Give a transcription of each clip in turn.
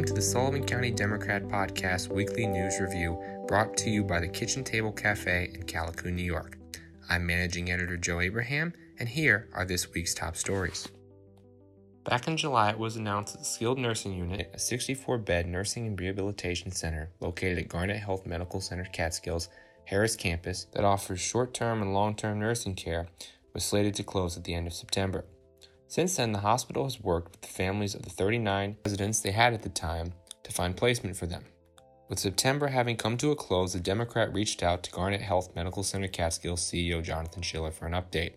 Welcome to the Sullivan County Democrat Podcast Weekly News Review brought to you by the Kitchen Table Cafe in Callicoon, New York. I'm Managing Editor Joe Abraham, and here are this week's top stories. Back in July, it was announced that the Skilled Nursing Unit, a 64 bed nursing and rehabilitation center located at Garnet Health Medical Center Catskills, Harris campus, that offers short term and long term nursing care, was slated to close at the end of September. Since then, the hospital has worked with the families of the 39 residents they had at the time to find placement for them. With September having come to a close, the Democrat reached out to Garnet Health Medical Center Catskills CEO Jonathan Schiller for an update.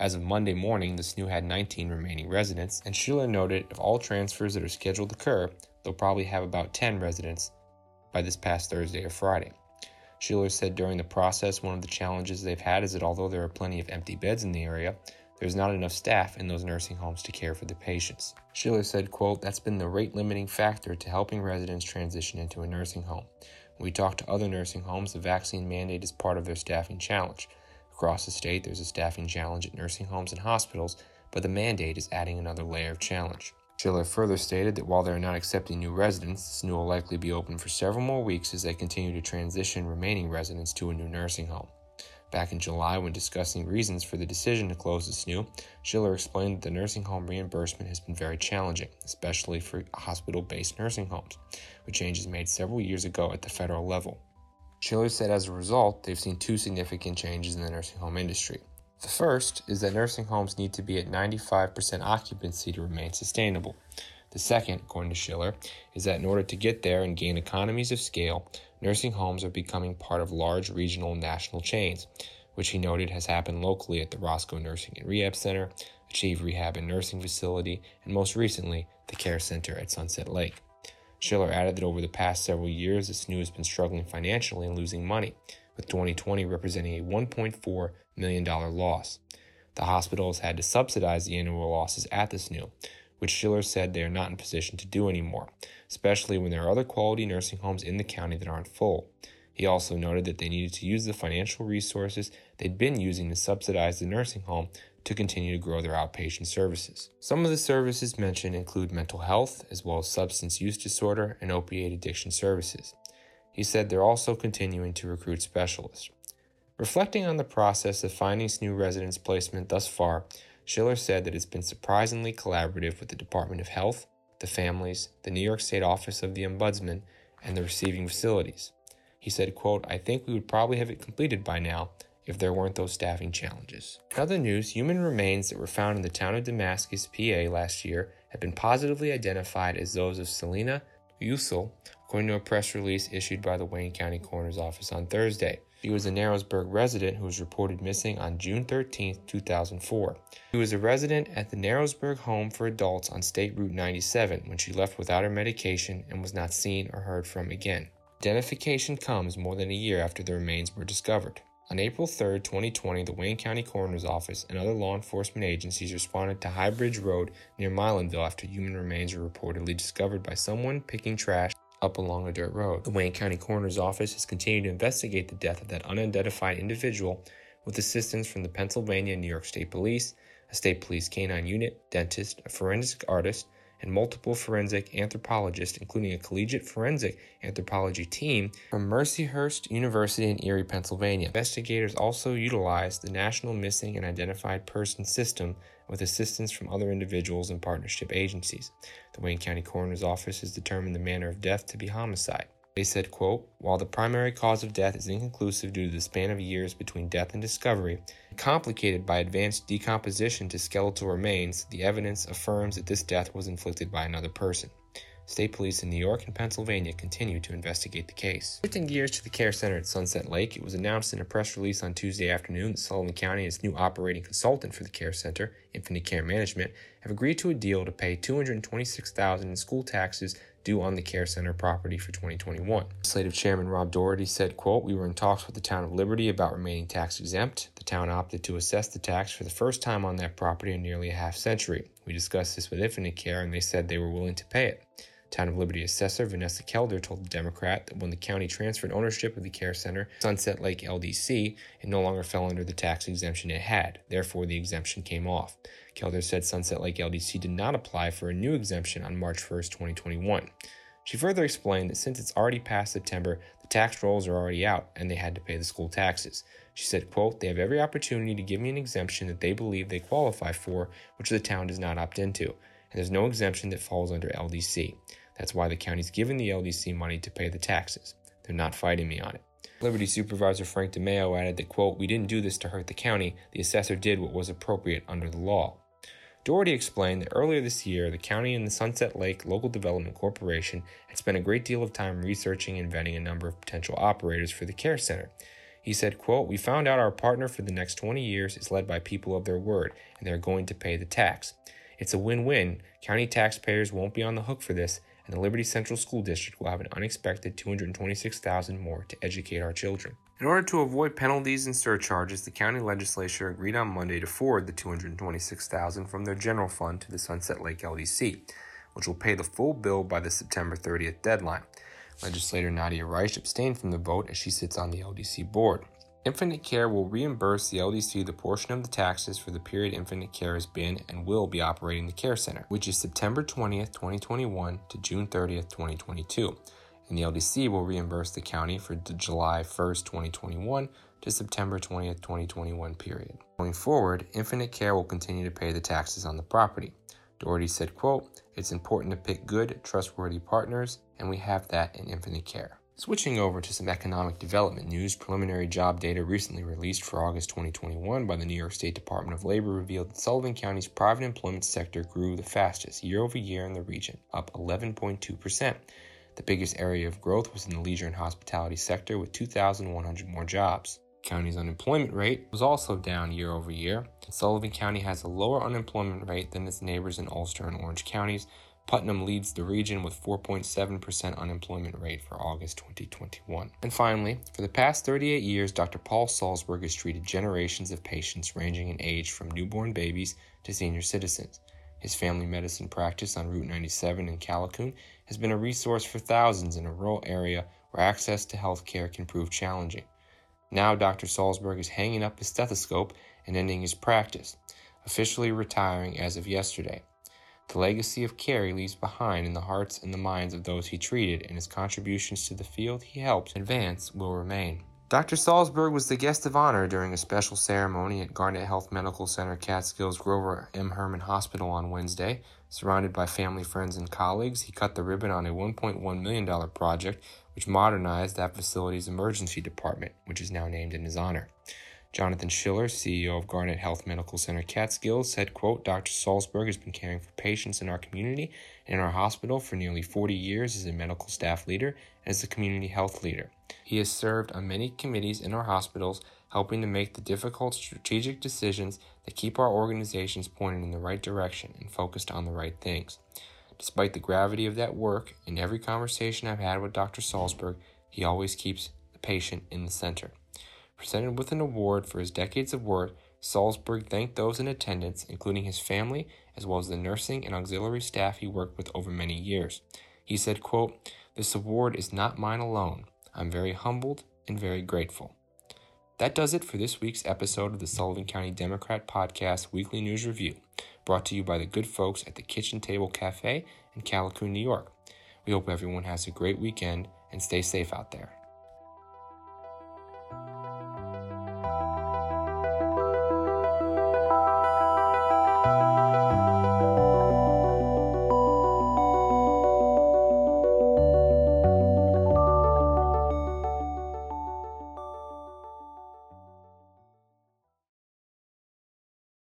As of Monday morning, the SNU had 19 remaining residents, and Schiller noted if all transfers that are scheduled to occur, they'll probably have about 10 residents by this past Thursday or Friday. Schiller said during the process, one of the challenges they've had is that although there are plenty of empty beds in the area, there's not enough staff in those nursing homes to care for the patients. Schiller said, quote, that's been the rate limiting factor to helping residents transition into a nursing home. When we talk to other nursing homes, the vaccine mandate is part of their staffing challenge. Across the state, there's a staffing challenge at nursing homes and hospitals, but the mandate is adding another layer of challenge. Schiller further stated that while they are not accepting new residents, the SNU will likely be open for several more weeks as they continue to transition remaining residents to a new nursing home. Back in July, when discussing reasons for the decision to close the SNU, Schiller explained that the nursing home reimbursement has been very challenging, especially for hospital based nursing homes, with changes made several years ago at the federal level. Schiller said as a result, they've seen two significant changes in the nursing home industry. The first is that nursing homes need to be at 95% occupancy to remain sustainable. The second, according to Schiller, is that in order to get there and gain economies of scale, nursing homes are becoming part of large regional and national chains, which he noted has happened locally at the Roscoe Nursing and Rehab Center, Achieve Rehab and Nursing Facility, and most recently, the Care Center at Sunset Lake. Schiller added that over the past several years, the SNU has been struggling financially and losing money, with 2020 representing a $1.4 million loss. The hospital has had to subsidize the annual losses at the SNU, which Schiller said they are not in position to do anymore, especially when there are other quality nursing homes in the county that aren't full. He also noted that they needed to use the financial resources they'd been using to subsidize the nursing home to continue to grow their outpatient services. Some of the services mentioned include mental health, as well as substance use disorder and opiate addiction services. He said they're also continuing to recruit specialists. Reflecting on the process of finding new residence placement thus far, Schiller said that it's been surprisingly collaborative with the Department of Health, the families, the New York State Office of the Ombudsman, and the receiving facilities. He said, quote, I think we would probably have it completed by now if there weren't those staffing challenges. In other news, human remains that were found in the town of Damascus, PA last year have been positively identified as those of Selena Usul, according to a press release issued by the Wayne County Coroner's Office on Thursday. He was a Narrowsburg resident who was reported missing on June 13, 2004. He was a resident at the Narrowsburg home for adults on State Route 97 when she left without her medication and was not seen or heard from again. Identification comes more than a year after the remains were discovered. On April 3, 2020, the Wayne County Coroner's Office and other law enforcement agencies responded to High Bridge Road near Milanville after human remains were reportedly discovered by someone picking trash up along a dirt road. The Wayne County Coroner's Office has continued to investigate the death of that unidentified individual with assistance from the Pennsylvania and New York State Police, a state police canine unit, dentist, a forensic artist, and multiple forensic anthropologists, including a collegiate forensic anthropology team from Mercyhurst University in Erie, Pennsylvania. Investigators also utilized the National Missing and Identified Person System with assistance from other individuals and partnership agencies. The Wayne County Coroner's Office has determined the manner of death to be homicide. They said, quote, While the primary cause of death is inconclusive due to the span of years between death and discovery, complicated by advanced decomposition to skeletal remains, the evidence affirms that this death was inflicted by another person. State police in New York and Pennsylvania continue to investigate the case. Shifting gears to the care center at Sunset Lake, it was announced in a press release on Tuesday afternoon that Sullivan County and its new operating consultant for the care center, Infinite Care Management, have agreed to a deal to pay 226,000 in school taxes due on the care center property for 2021. Legislative Chairman Rob Doherty said, quote, We were in talks with the town of Liberty about remaining tax exempt. The town opted to assess the tax for the first time on that property in nearly a half century. We discussed this with Infinite Care and they said they were willing to pay it. Town of Liberty assessor Vanessa Kelder told the Democrat that when the county transferred ownership of the care center, Sunset Lake LDC, it no longer fell under the tax exemption it had. Therefore, the exemption came off. Kelder said Sunset Lake LDC did not apply for a new exemption on March 1, 2021. She further explained that since it's already past September, the tax rolls are already out and they had to pay the school taxes. She said, quote, they have every opportunity to give me an exemption that they believe they qualify for, which the town does not opt into. And there's no exemption that falls under LDC. That's why the county's given the LDC money to pay the taxes. They're not fighting me on it. Liberty Supervisor Frank DeMeo added that, quote, we didn't do this to hurt the county. The assessor did what was appropriate under the law. Doherty explained that earlier this year, the county and the Sunset Lake Local Development Corporation had spent a great deal of time researching and vetting a number of potential operators for the care center. He said, quote, We found out our partner for the next 20 years is led by people of their word, and they're going to pay the tax. It's a win win. County taxpayers won't be on the hook for this, and the Liberty Central School District will have an unexpected 226,000 more to educate our children. In order to avoid penalties and surcharges, the county legislature agreed on Monday to forward the 226,000 from their general fund to the Sunset Lake LDC, which will pay the full bill by the September 30th deadline. Legislator Nadia Rajsz abstained from the vote as she sits on the LDC board. Infinite Care will reimburse the LDC the portion of the taxes for the period Infinite Care has been and will be operating the care center, which is September 20th, 2021 to June 30th, 2022 and the LDC will reimburse the county for the July 1st, 2021 to September 20th, 2021 period. Going forward, Infinite Care will continue to pay the taxes on the property. Doherty said, quote, It's important to pick good, trustworthy partners, and we have that in Infinite Care. Switching over to some economic development news, preliminary job data recently released for August 2021 by the New York State Department of Labor revealed that Sullivan County's private employment sector grew the fastest year over year in the region, up 11.2%. The biggest area of growth was in the leisure and hospitality sector with 2,100 more jobs. County's unemployment rate was also down year over year. Sullivan County has a lower unemployment rate than its neighbors in Ulster and Orange counties. Putnam leads the region with 4.7% unemployment rate for August 2021. And finally, for the past 38 years, Dr. Paul Salzberg has treated generations of patients ranging in age from newborn babies to senior citizens. His family medicine practice on Route 97 in Callicoon has been a resource for thousands in a rural area where access to health care can prove challenging. Now, Dr. Salzberg is hanging up his stethoscope and ending his practice, officially retiring as of yesterday. The legacy of Carey leaves behind in the hearts and the minds of those he treated and his contributions to the field he helped advance will remain. Dr. Salzberg was the guest of honor during a special ceremony at Garnet Health Medical Center Catskills Grover M. Herman Hospital on Wednesday. Surrounded by family, friends, and colleagues, he cut the ribbon on a $1.1 million project which modernized that facility's emergency department, which is now named in his honor. Jonathan Schiller, CEO of Garnet Health Medical Center Catskills, said, quote, Dr. Salzberg has been caring for patients in our community and in our hospital for nearly 40 years as a medical staff leader and as a community health leader. He has served on many committees in our hospitals, helping to make the difficult strategic decisions that keep our organizations pointed in the right direction and focused on the right things. Despite the gravity of that work, in every conversation I've had with Dr. Salzberg, he always keeps the patient in the center. Presented with an award for his decades of work, Salzberg thanked those in attendance, including his family, as well as the nursing and auxiliary staff he worked with over many years. He said, quote, This award is not mine alone. I'm very humbled and very grateful. That does it for this week's episode of the Sullivan County Democrat Podcast Weekly News Review, brought to you by the good folks at the Kitchen Table Cafe in Callicoon, New York. We hope everyone has a great weekend and stay safe out there.